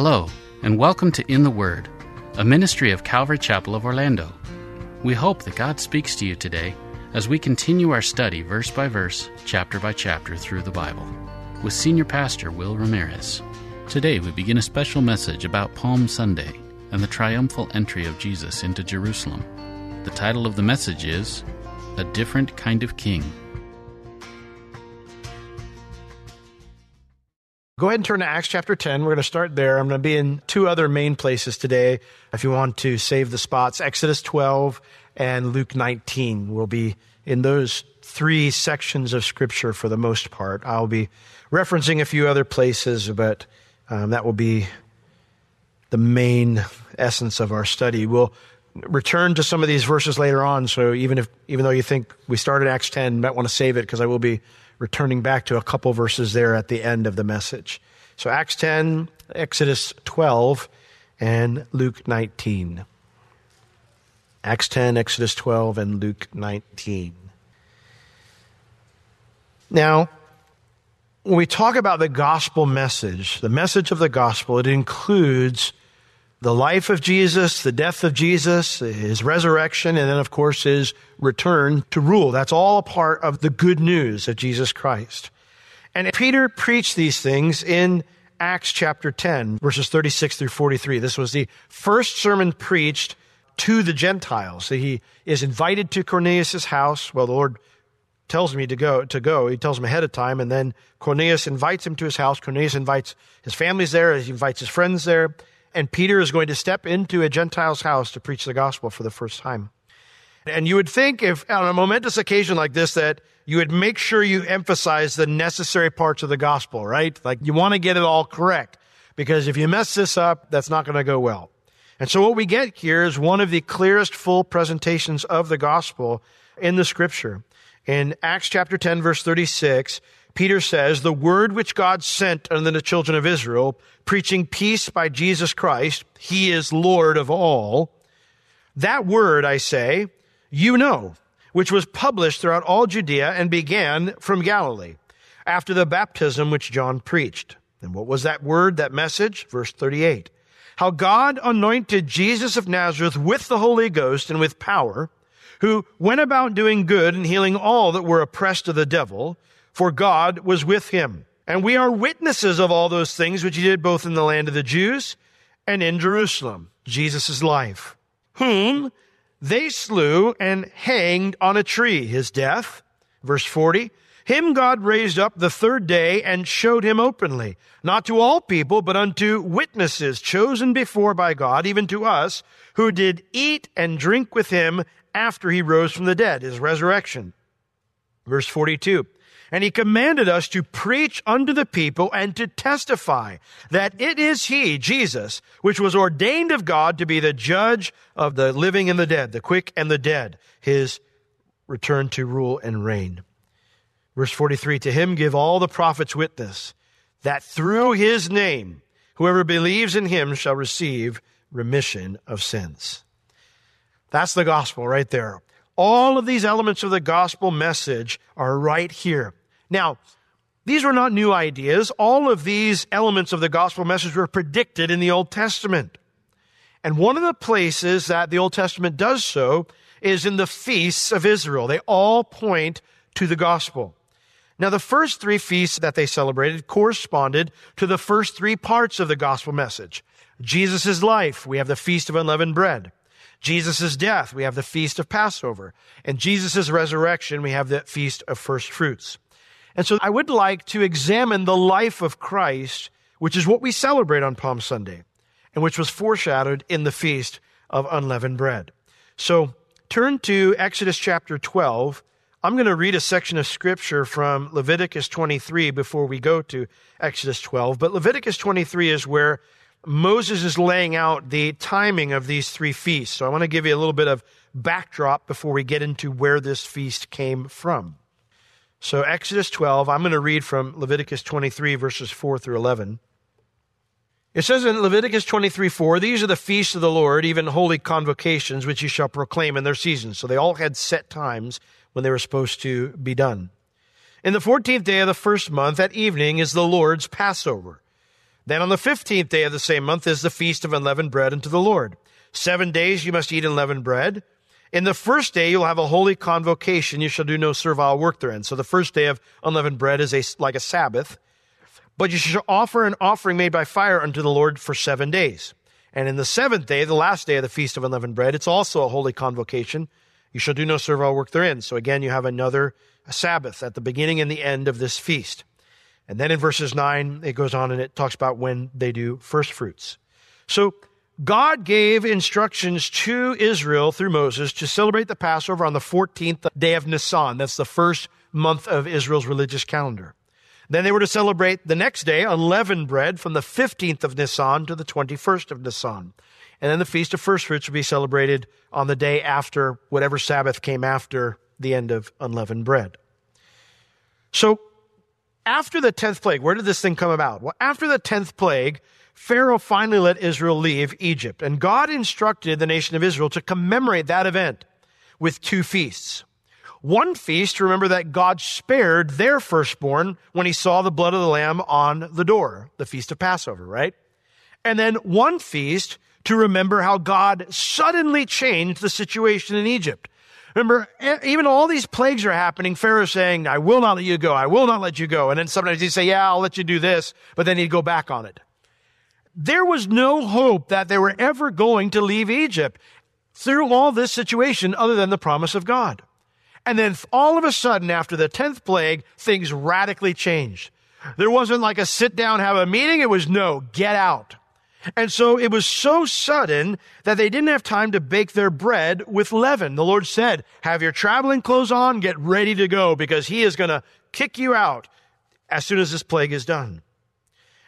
Hello, and welcome to In the Word, a ministry of Calvary Chapel of Orlando. We hope that God speaks to you today as we continue our study verse by verse, chapter by chapter through the Bible with Senior Pastor Will Ramirez. Today we begin a special message about Palm Sunday and the triumphal entry of Jesus into Jerusalem. The title of the message is A Different Kind of King. Go ahead and turn to Acts chapter 10. We're going to start there. I'm going to be in two other main places today. If you want to save the spots, Exodus 12 and Luke 19 will be in those three sections of scripture for the most part. I'll be referencing a few other places, but um, that will be the main essence of our study. We'll return to some of these verses later on. So even if, even though you think we started Acts 10, you might want to save it because I will be returning back to a couple verses there at the end of the message. So Acts 10, Exodus 12, and Luke 19. Acts 10, Exodus 12, and Luke 19. Now, when we talk about the gospel message, the message of the gospel, it includes the life of Jesus, the death of Jesus, his resurrection, and then, of course, his return to rule. That's all a part of the good news of Jesus Christ. And Peter preached these things in Acts chapter 10, verses 36 through 43. This was the first sermon preached to the Gentiles. He is invited to Cornelius' house. Well, the Lord tells me to go, to go. He tells him ahead of time, and then Cornelius invites him to his house. Cornelius invites his families there, he invites his friends there and Peter is going to step into a Gentile's house to preach the gospel for the first time. And you would think if on a momentous occasion like this that you would make sure you emphasize the necessary parts of the gospel, right? Like you want to get it all correct because if you mess this up, that's not going to go well. And so what we get here is one of the clearest full presentations of the gospel in the scripture. In Acts chapter 10 verse 36, Peter says, the word which God sent unto the children of Israel, preaching peace by Jesus Christ, he is Lord of all. That word, I say, you know, which was published throughout all Judea and began from Galilee after the baptism which John preached. And what was that word, that message? Verse 38. How God anointed Jesus of Nazareth with the Holy Ghost and with power, who went about doing good and healing all that were oppressed of the devil, for God was with him. And we are witnesses of all those things which he did both in the land of the Jews and in Jerusalem, Jesus' life, whom they slew and hanged on a tree, his death. Verse 40. Him God raised up the third day and showed him openly, not to all people, but unto witnesses chosen before by God, even to us, who did eat and drink with him after he rose from the dead, his resurrection. Verse 42. And he commanded us to preach unto the people and to testify that it is he, Jesus, which was ordained of God to be the judge of the living and the dead, the quick and the dead, his return to rule and reign. Verse 43, to him give all the prophets witness that through his name, whoever believes in him shall receive remission of sins. That's the gospel right there. All of these elements of the gospel message are right here. Now, these were not new ideas. All of these elements of the gospel message were predicted in the Old Testament. And one of the places that the Old Testament does so is in the feasts of Israel. They all point to the gospel. Now, the first three feasts that they celebrated corresponded to the first three parts of the gospel message. Jesus' life, we have the Feast of Unleavened Bread. Jesus' death, we have the feast of Passover. And Jesus' resurrection, we have the feast of first fruits. And so I would like to examine the life of Christ, which is what we celebrate on Palm Sunday, and which was foreshadowed in the feast of unleavened bread. So turn to Exodus chapter 12. I'm going to read a section of scripture from Leviticus 23 before we go to Exodus 12. But Leviticus 23 is where Moses is laying out the timing of these three feasts. So I want to give you a little bit of backdrop before we get into where this feast came from. So, Exodus 12, I'm going to read from Leviticus 23, verses 4 through 11. It says in Leviticus 23, 4, These are the feasts of the Lord, even holy convocations, which you shall proclaim in their seasons. So they all had set times when they were supposed to be done. In the 14th day of the first month, at evening, is the Lord's Passover. Then on the 15th day of the same month is the feast of unleavened bread unto the Lord. Seven days you must eat unleavened bread. In the first day, you'll have a holy convocation. You shall do no servile work therein. So the first day of unleavened bread is a, like a Sabbath. But you shall offer an offering made by fire unto the Lord for seven days. And in the seventh day, the last day of the feast of unleavened bread, it's also a holy convocation. You shall do no servile work therein. So again, you have another Sabbath at the beginning and the end of this feast. And then in verses 9, it goes on and it talks about when they do first fruits. So God gave instructions to Israel through Moses to celebrate the Passover on the 14th day of Nisan. That's the first month of Israel's religious calendar. Then they were to celebrate the next day unleavened bread from the 15th of Nisan to the 21st of Nisan. And then the Feast of First Fruits would be celebrated on the day after whatever Sabbath came after the end of unleavened bread. So after the 10th plague, where did this thing come about? Well, after the 10th plague, Pharaoh finally let Israel leave Egypt, and God instructed the nation of Israel to commemorate that event with two feasts. One feast, to remember that God spared their firstborn when he saw the blood of the lamb on the door, the feast of Passover, right? And then one feast to remember how God suddenly changed the situation in Egypt. Remember, even all these plagues are happening. Pharaoh's saying, I will not let you go. I will not let you go. And then sometimes he'd say, yeah, I'll let you do this. But then he'd go back on it. There was no hope that they were ever going to leave Egypt through all this situation other than the promise of God. And then all of a sudden, after the 10th plague, things radically changed. There wasn't like a sit down, have a meeting. It was no, get out. And so it was so sudden that they didn't have time to bake their bread with leaven. The Lord said, have your traveling clothes on, get ready to go because he is going to kick you out as soon as this plague is done.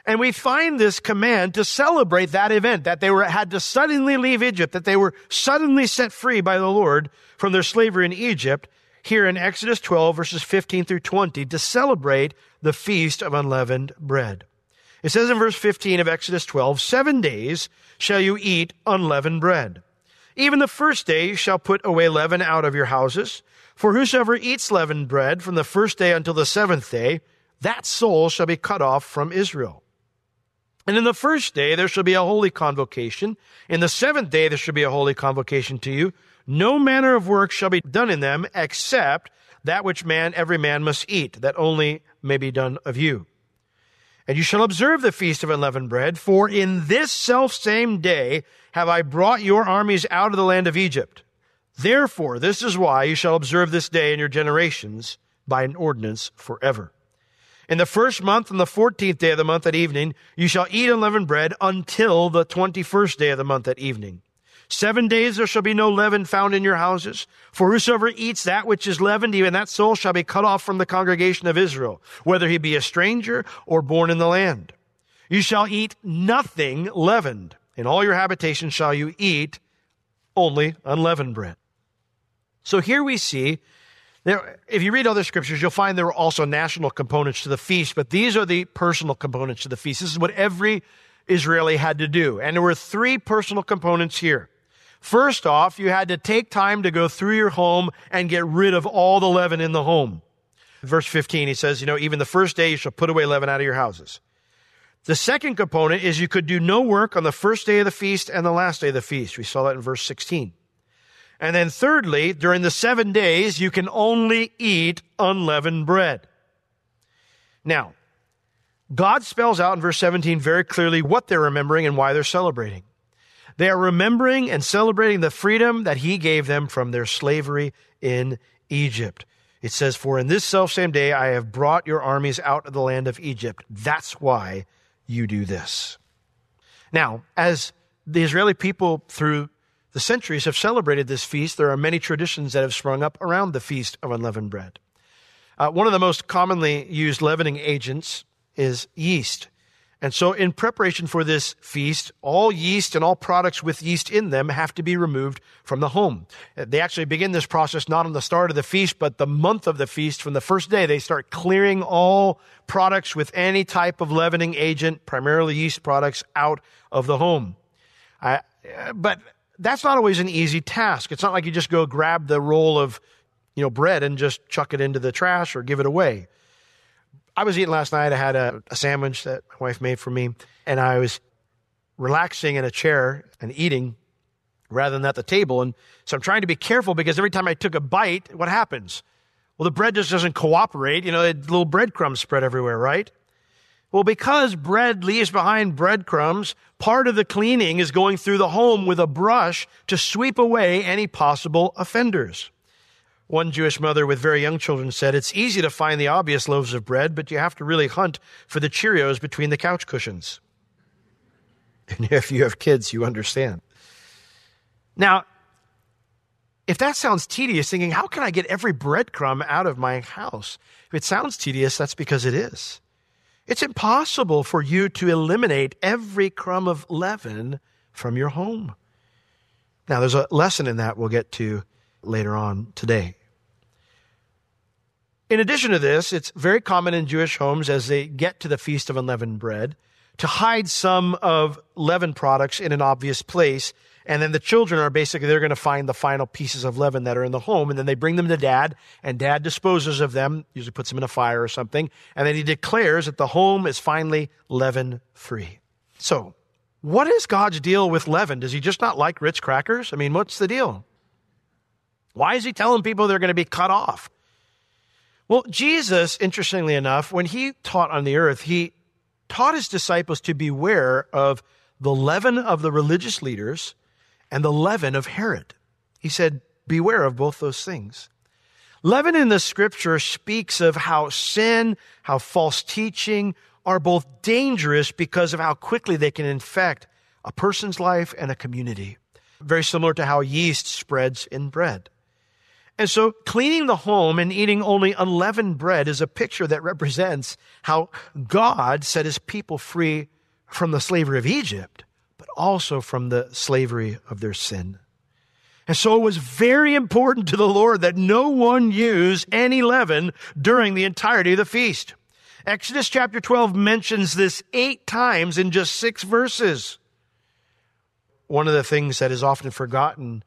And we find this command to celebrate that event, that they were, had to suddenly leave Egypt, that they were suddenly set free by the Lord from their slavery in Egypt, here in Exodus 12 verses 15 through 20, to celebrate the feast of unleavened bread. It says in verse 15 of Exodus 12, seven days shall you eat unleavened bread. Even the first day you shall put away leaven out of your houses. For whosoever eats leavened bread from the first day until the seventh day, that soul shall be cut off from Israel. And in the first day there shall be a holy convocation. In the seventh day there shall be a holy convocation to you. No manner of work shall be done in them except that which man, every man must eat, that only may be done of you. And you shall observe the feast of unleavened bread, for in this selfsame day have I brought your armies out of the land of Egypt. Therefore, this is why you shall observe this day in your generations by an ordinance forever. In the first month, on the fourteenth day of the month at evening, you shall eat unleavened bread until the twenty-first day of the month at evening. Seven days there shall be no leaven found in your houses. For whosoever eats that which is leavened, even that soul shall be cut off from the congregation of Israel, whether he be a stranger or born in the land. You shall eat nothing leavened. In all your habitations shall you eat only unleavened bread. So here we see there, if you read other scriptures, you'll find there are also national components to the feast, but these are the personal components to the feast. This is what every Israeli had to do. And there were three personal components here. First off, you had to take time to go through your home and get rid of all the leaven in the home. Verse 15, he says, you know, even the first day you shall put away leaven out of your houses. The second component is you could do no work on the first day of the feast and the last day of the feast. We saw that in verse 16. And then thirdly, during the seven days, you can only eat unleavened bread. Now, God spells out in verse 17 very clearly what they're remembering and why they're celebrating. They are remembering and celebrating the freedom that he gave them from their slavery in Egypt. It says, For in this selfsame day I have brought your armies out of the land of Egypt. That's why you do this. Now, as the Israeli people through the centuries have celebrated this feast, there are many traditions that have sprung up around the Feast of Unleavened Bread. Uh, one of the most commonly used leavening agents is yeast. And so, in preparation for this feast, all yeast and all products with yeast in them have to be removed from the home. Uh, they actually begin this process not on the start of the feast, but the month of the feast. From the first day, they start clearing all products with any type of leavening agent, primarily yeast products, out of the home. I, uh, but that's not always an easy task. It's not like you just go grab the roll of, you know, bread and just chuck it into the trash or give it away. I was eating last night. I had a, a sandwich that my wife made for me, and I was relaxing in a chair and eating rather than at the table. And so I'm trying to be careful because every time I took a bite, what happens? Well, the bread just doesn't cooperate. You know, little breadcrumbs spread everywhere, right? Well, because bread leaves behind breadcrumbs, part of the cleaning is going through the home with a brush to sweep away any possible offenders. One Jewish mother with very young children said, It's easy to find the obvious loaves of bread, but you have to really hunt for the Cheerios between the couch cushions. And if you have kids, you understand. Now, if that sounds tedious, thinking, How can I get every breadcrumb out of my house? If it sounds tedious, that's because it is. It's impossible for you to eliminate every crumb of leaven from your home. Now, there's a lesson in that we'll get to later on today. In addition to this, it's very common in Jewish homes as they get to the Feast of Unleavened Bread to hide some of leaven products in an obvious place. And then the children are basically, they're going to find the final pieces of leaven that are in the home. And then they bring them to dad, and dad disposes of them, usually puts them in a fire or something. And then he declares that the home is finally leaven free. So, what is God's deal with leaven? Does he just not like Ritz crackers? I mean, what's the deal? Why is he telling people they're going to be cut off? Well, Jesus, interestingly enough, when he taught on the earth, he taught his disciples to beware of the leaven of the religious leaders and the leaven of Herod. He said, Beware of both those things. Leaven in the scripture speaks of how sin, how false teaching are both dangerous because of how quickly they can infect a person's life and a community. Very similar to how yeast spreads in bread. And so cleaning the home and eating only unleavened bread is a picture that represents how God set his people free from the slavery of Egypt, but also from the slavery of their sin. And so it was very important to the Lord that no one use any leaven during the entirety of the feast. Exodus chapter 12 mentions this eight times in just six verses. One of the things that is often forgotten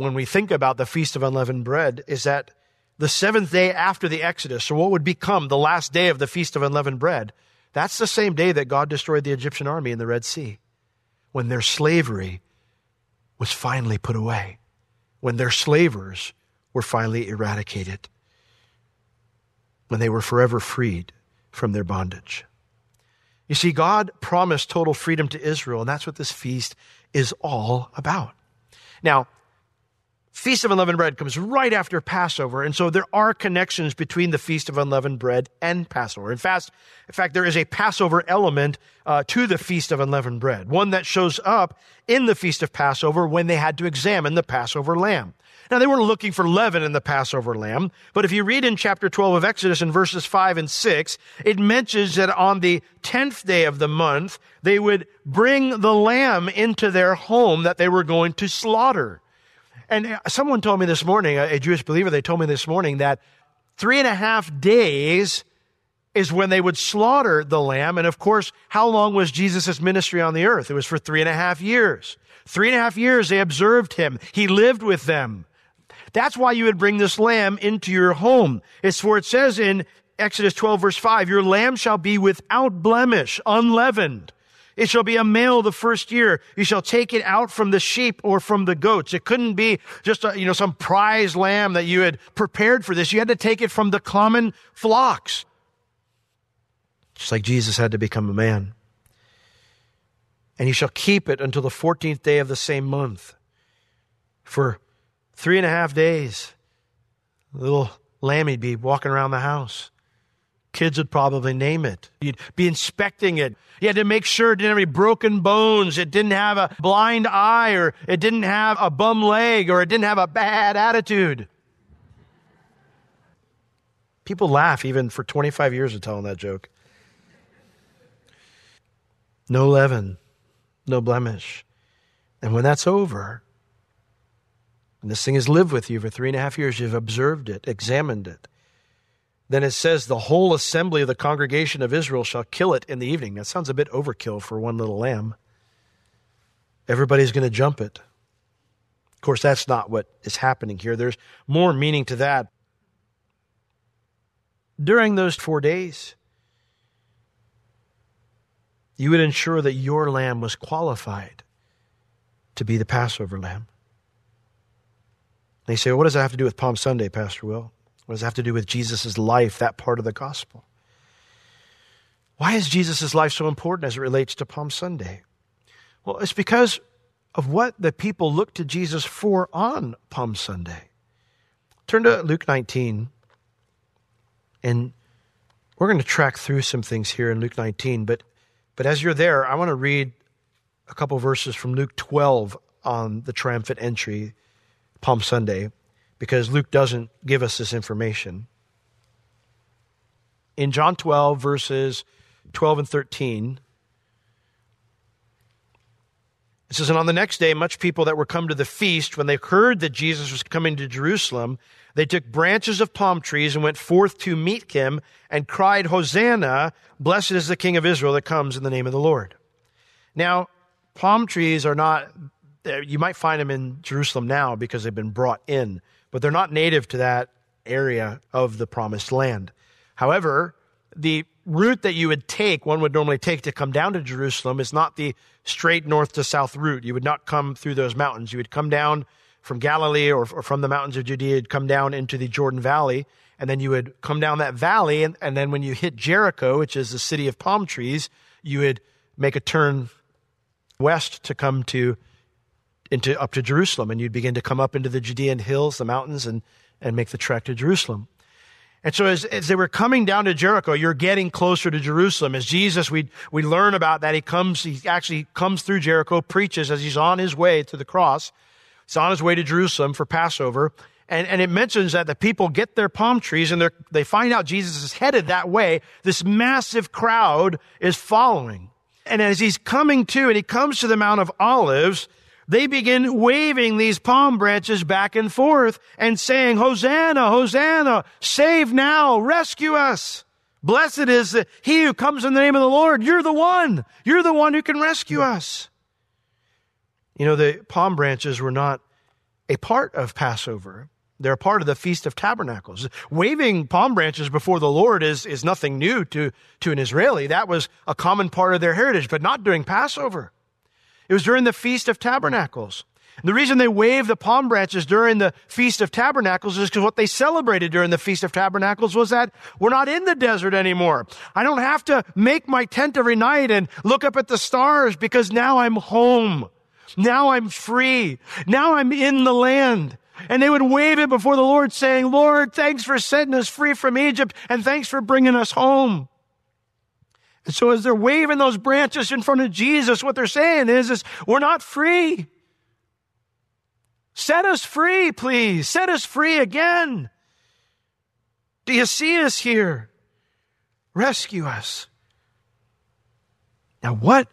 when we think about the Feast of Unleavened Bread is that the seventh day after the Exodus, so what would become the last day of the Feast of Unleavened Bread, that's the same day that God destroyed the Egyptian army in the Red Sea, when their slavery was finally put away, when their slavers were finally eradicated, when they were forever freed from their bondage. You see, God promised total freedom to Israel, and that's what this feast is all about. Now, Feast of Unleavened Bread comes right after Passover, and so there are connections between the Feast of Unleavened Bread and Passover. In fact, in fact, there is a Passover element uh, to the Feast of Unleavened Bread, one that shows up in the Feast of Passover when they had to examine the Passover lamb. Now, they weren't looking for leaven in the Passover lamb, but if you read in chapter 12 of Exodus in verses 5 and 6, it mentions that on the 10th day of the month, they would bring the lamb into their home that they were going to slaughter. And uh, someone told me this morning, a Jewish believer, they told me this morning that three and a half days is when they would slaughter the lamb. And of course, how long was Jesus' ministry on the earth? It was for three and a half years. Three and a half years they observed him. He lived with them. That's why you would bring this lamb into your home. It's for it says in Exodus 12 verse 5, your lamb shall be without blemish, unleavened. It shall be a male the first year. You shall take it out from the sheep or from the goats. It couldn't be just a, you know, some prize lamb that you had prepared for this. You had to take it from the common flocks. Just like Jesus had to become a man. and he shall keep it until the 14th day of the same month. For three and a half days, little lammy'd be walking around the house. Kids would probably name it. You'd be inspecting it. You had to make sure it didn't have any broken bones. It didn't have a blind eye or it didn't have a bum leg or it didn't have a bad attitude. People laugh even for 25 years of telling that joke. No leaven, no blemish. And when that's over, and this thing has lived with you for three and a half years, you've observed it, examined it, then it says, The whole assembly of the congregation of Israel shall kill it in the evening. That sounds a bit overkill for one little lamb. Everybody's going to jump it. Of course, that's not what is happening here. There's more meaning to that. During those four days, you would ensure that your lamb was qualified to be the Passover lamb. They say, well, what does that have to do with Palm Sunday, Pastor Will? What does it have to do with Jesus' life, that part of the gospel? Why is Jesus' life so important as it relates to Palm Sunday? Well, it's because of what the people looked to Jesus for on Palm Sunday. Turn to Luke 19, and we're going to track through some things here in Luke 19. But, but as you're there, I want to read a couple verses from Luke 12 on the triumphant entry, Palm Sunday because Luke doesn't give us this information. In John 12, verses 12 and 13, it says, And on the next day, much people that were come to the feast, when they heard that Jesus was coming to Jerusalem, they took branches of palm trees and went forth to meet him and cried, Hosanna, blessed is the King of Israel that comes in the name of the Lord. Now, palm trees are not, you might find them in Jerusalem now because they've been brought in but they're not native to that area of the promised land. However, the route that you would take, one would normally take to come down to Jerusalem, is not the straight north to south route. You would not come through those mountains. You would come down from Galilee or, or from the mountains of Judea, you'd come down into the Jordan Valley, and then you would come down that valley, and, and then when you hit Jericho, which is the city of palm trees, you would make a turn west to come to into up to Jerusalem, and you'd begin to come up into the Judean hills, the mountains, and and make the trek to Jerusalem. And so as, as they were coming down to Jericho, you're getting closer to Jerusalem. As Jesus, we, we learn about that. He comes, he actually comes through Jericho, preaches as he's on his way to the cross. He's on his way to Jerusalem for Passover. And, and it mentions that the people get their palm trees and they find out Jesus is headed that way. This massive crowd is following. And as he's coming to, and he comes to the Mount of Olives, they begin waving these palm branches back and forth and saying, Hosanna, Hosanna, save now, rescue us. Blessed is he who comes in the name of the Lord. You're the one. You're the one who can rescue us. You know, the palm branches were not a part of Passover. They're a part of the Feast of Tabernacles. Waving palm branches before the Lord is, is nothing new to, to an Israeli. That was a common part of their heritage, but not during Passover. It was during the Feast of Tabernacles. And the reason they waved the palm branches during the Feast of Tabernacles is because what they celebrated during the Feast of Tabernacles was that we're not in the desert anymore. I don't have to make my tent every night and look up at the stars because now I'm home. Now I'm free. Now I'm in the land. And they would wave it before the Lord saying, Lord, thanks for setting us free from Egypt and thanks for bringing us home. So as they're waving those branches in front of Jesus, what they're saying is, is we're not free. Set us free, please. Set us free again. Do you see us here? Rescue us. Now, what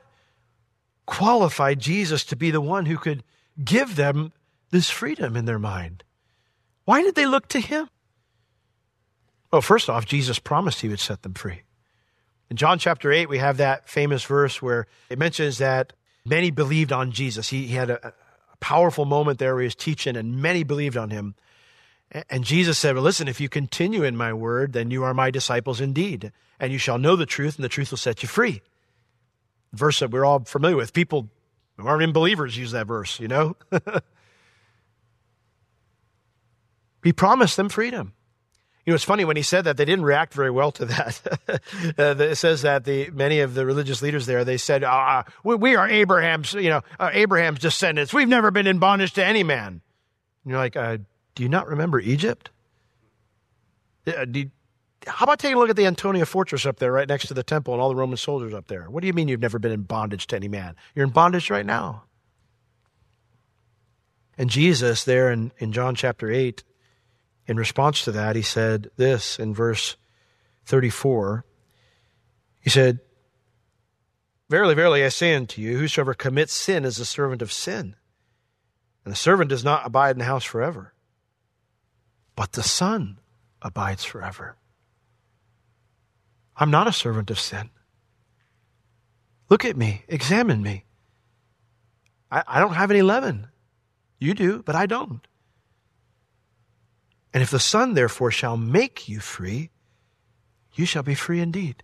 qualified Jesus to be the one who could give them this freedom in their mind? Why did they look to him? Well, first off, Jesus promised he would set them free. In John chapter 8, we have that famous verse where it mentions that many believed on Jesus. He, he had a, a, powerful moment there where he was teaching, and many believed on him. And Jesus said, Well, listen, if you continue in my word, then you are my disciples indeed, and you shall know the truth, and the truth will set you free. verse that we're all familiar with. People who aren't even believers use that verse, you know? he promised them freedom. You know, it's funny when he said that they didn't react very well to that. uh, it says that the many of the religious leaders there they said, uh, we, we, are Abraham's, you know, uh, Abraham's descendants. We've never been in bondage to any man." And you're like, uh, "Do you not remember Egypt? Uh, you, how about taking a look at the Antonia Fortress up there, right next to the temple, and all the Roman soldiers up there? What do you mean you've never been in bondage to any man? You're in bondage right now." And Jesus, there in, in John chapter 8, in response to that, he said this in verse 34. He said, Verily, verily, I say unto you, whosoever commits sin is a servant of sin. And the servant does not abide in the house forever, but the Son abides forever. I'm not a servant of sin. Look at me, examine me. I, I don't have any leaven. You do, but I don't. And if the Son, therefore, shall make you free, you shall be free indeed.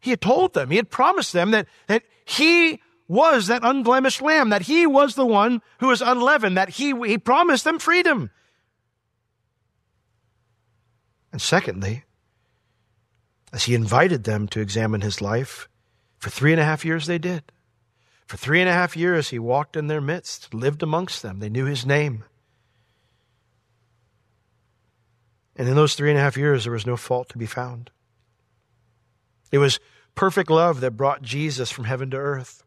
He had told them, he had promised them that, that he was that unblemished lamb, that he was the one who was unleavened, that he, he promised them freedom. And secondly, as he invited them to examine his life, for three and a half years they did. For three and a half years he walked in their midst, lived amongst them. They knew his name. And in those three and a half years, there was no fault to be found. It was perfect love that brought Jesus from heaven to earth.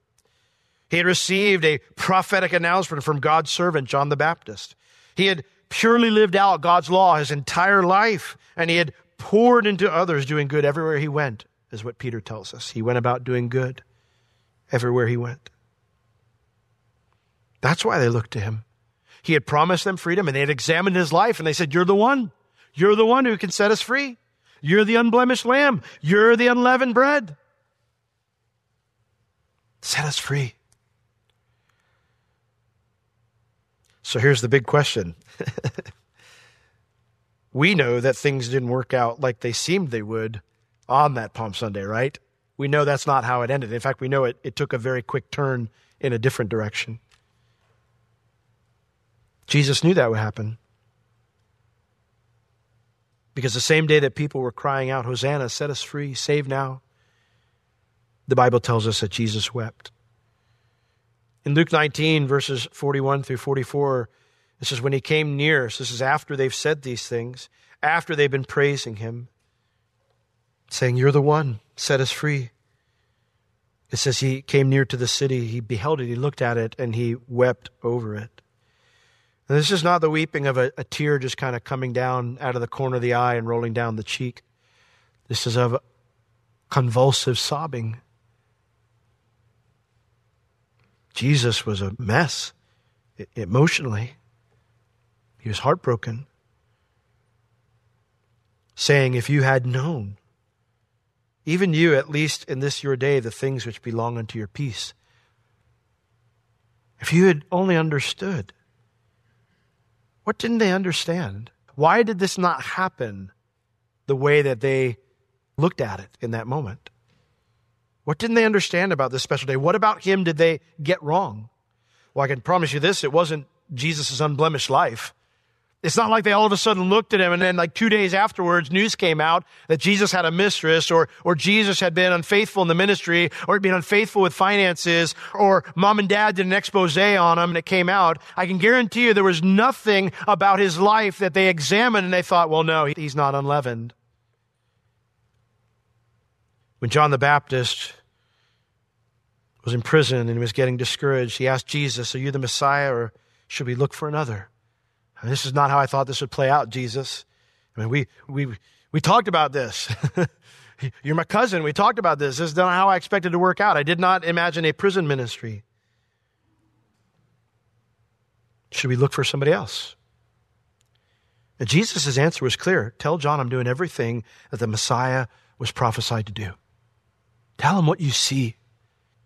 He had received a prophetic announcement from God's servant, John the Baptist. He had purely lived out God's law his entire life, and he had poured into others, doing good everywhere he went, is what Peter tells us. He went about doing good everywhere he went. That's why they looked to him. He had promised them freedom, and they had examined his life, and they said, You're the one. You're the one who can set us free. You're the unblemished lamb. You're the unleavened bread. Set us free. So here's the big question. we know that things didn't work out like they seemed they would on that Palm Sunday, right? We know that's not how it ended. In fact, we know it, it took a very quick turn in a different direction. Jesus knew that would happen. Because the same day that people were crying out, Hosanna, set us free, save now, the Bible tells us that Jesus wept. In Luke 19, verses 41 through 44, this is when he came near. So this is after they've said these things, after they've been praising him, saying, You're the one, set us free. It says he came near to the city, he beheld it, he looked at it, and he wept over it. And this is not the weeping of a, a tear just kind of coming down out of the corner of the eye and rolling down the cheek. This is of convulsive sobbing. Jesus was a mess emotionally. He was heartbroken, saying, If you had known, even you, at least in this your day, the things which belong unto your peace, if you had only understood, what didn't they understand? Why did this not happen the way that they looked at it in that moment? What didn't they understand about this special day? What about him did they get wrong? Well, I can promise you this it wasn't Jesus' unblemished life. It's not like they all of a sudden looked at him and then like two days afterwards news came out that Jesus had a mistress or, or Jesus had been unfaithful in the ministry or had been unfaithful with finances or mom and dad did an expose on him and it came out. I can guarantee you there was nothing about his life that they examined and they thought, well, no, he's not unleavened. When John the Baptist was in prison and he was getting discouraged, he asked Jesus, are you the Messiah or should we look for another? This is not how I thought this would play out, Jesus. I mean, we, we, we talked about this. You're my cousin. We talked about this. This is not how I expected to work out. I did not imagine a prison ministry. Should we look for somebody else? And Jesus' answer was clear. Tell John I'm doing everything that the Messiah was prophesied to do. Tell him what you see.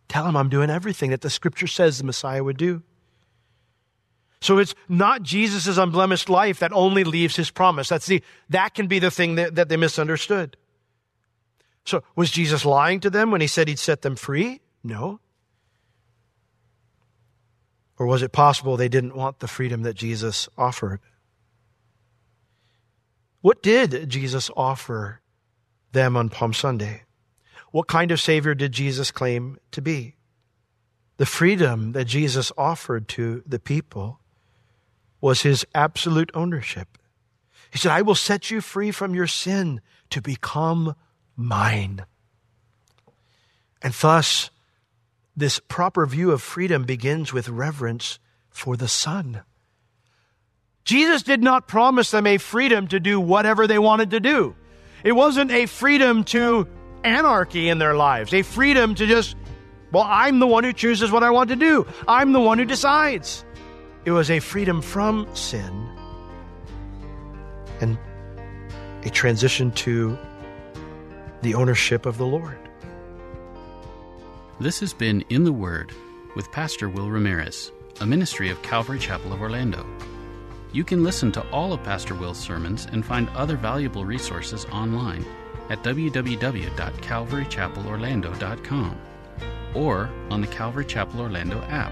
Tell him I'm doing everything that the scripture says the Messiah would do. So it's not Jesus' unblemished life that only leaves his promise. That's the, that can be the thing that, that they misunderstood. So was Jesus lying to them when he said he'd set them free? No. Or was it possible they didn't want the freedom that Jesus offered? What did Jesus offer them on Palm Sunday? What kind of Savior did Jesus claim to be? The freedom that Jesus offered to the people was his absolute ownership. He said, I will set you free from your sin to become mine. And thus, this proper view of freedom begins with reverence for the Son. Jesus did not promise them a freedom to do whatever they wanted to do. It wasn't a freedom to anarchy in their lives, a freedom to just, well, I'm the one who chooses what I want to do. I'm the one who decides. It was a freedom from sin and a transition to the ownership of the Lord. This has been In the Word with Pastor Will Ramirez, a ministry of Calvary Chapel of Orlando. You can listen to all of Pastor Will's sermons and find other valuable resources online at www.calvarychapelorlando.com or on the Calvary Chapel Orlando app,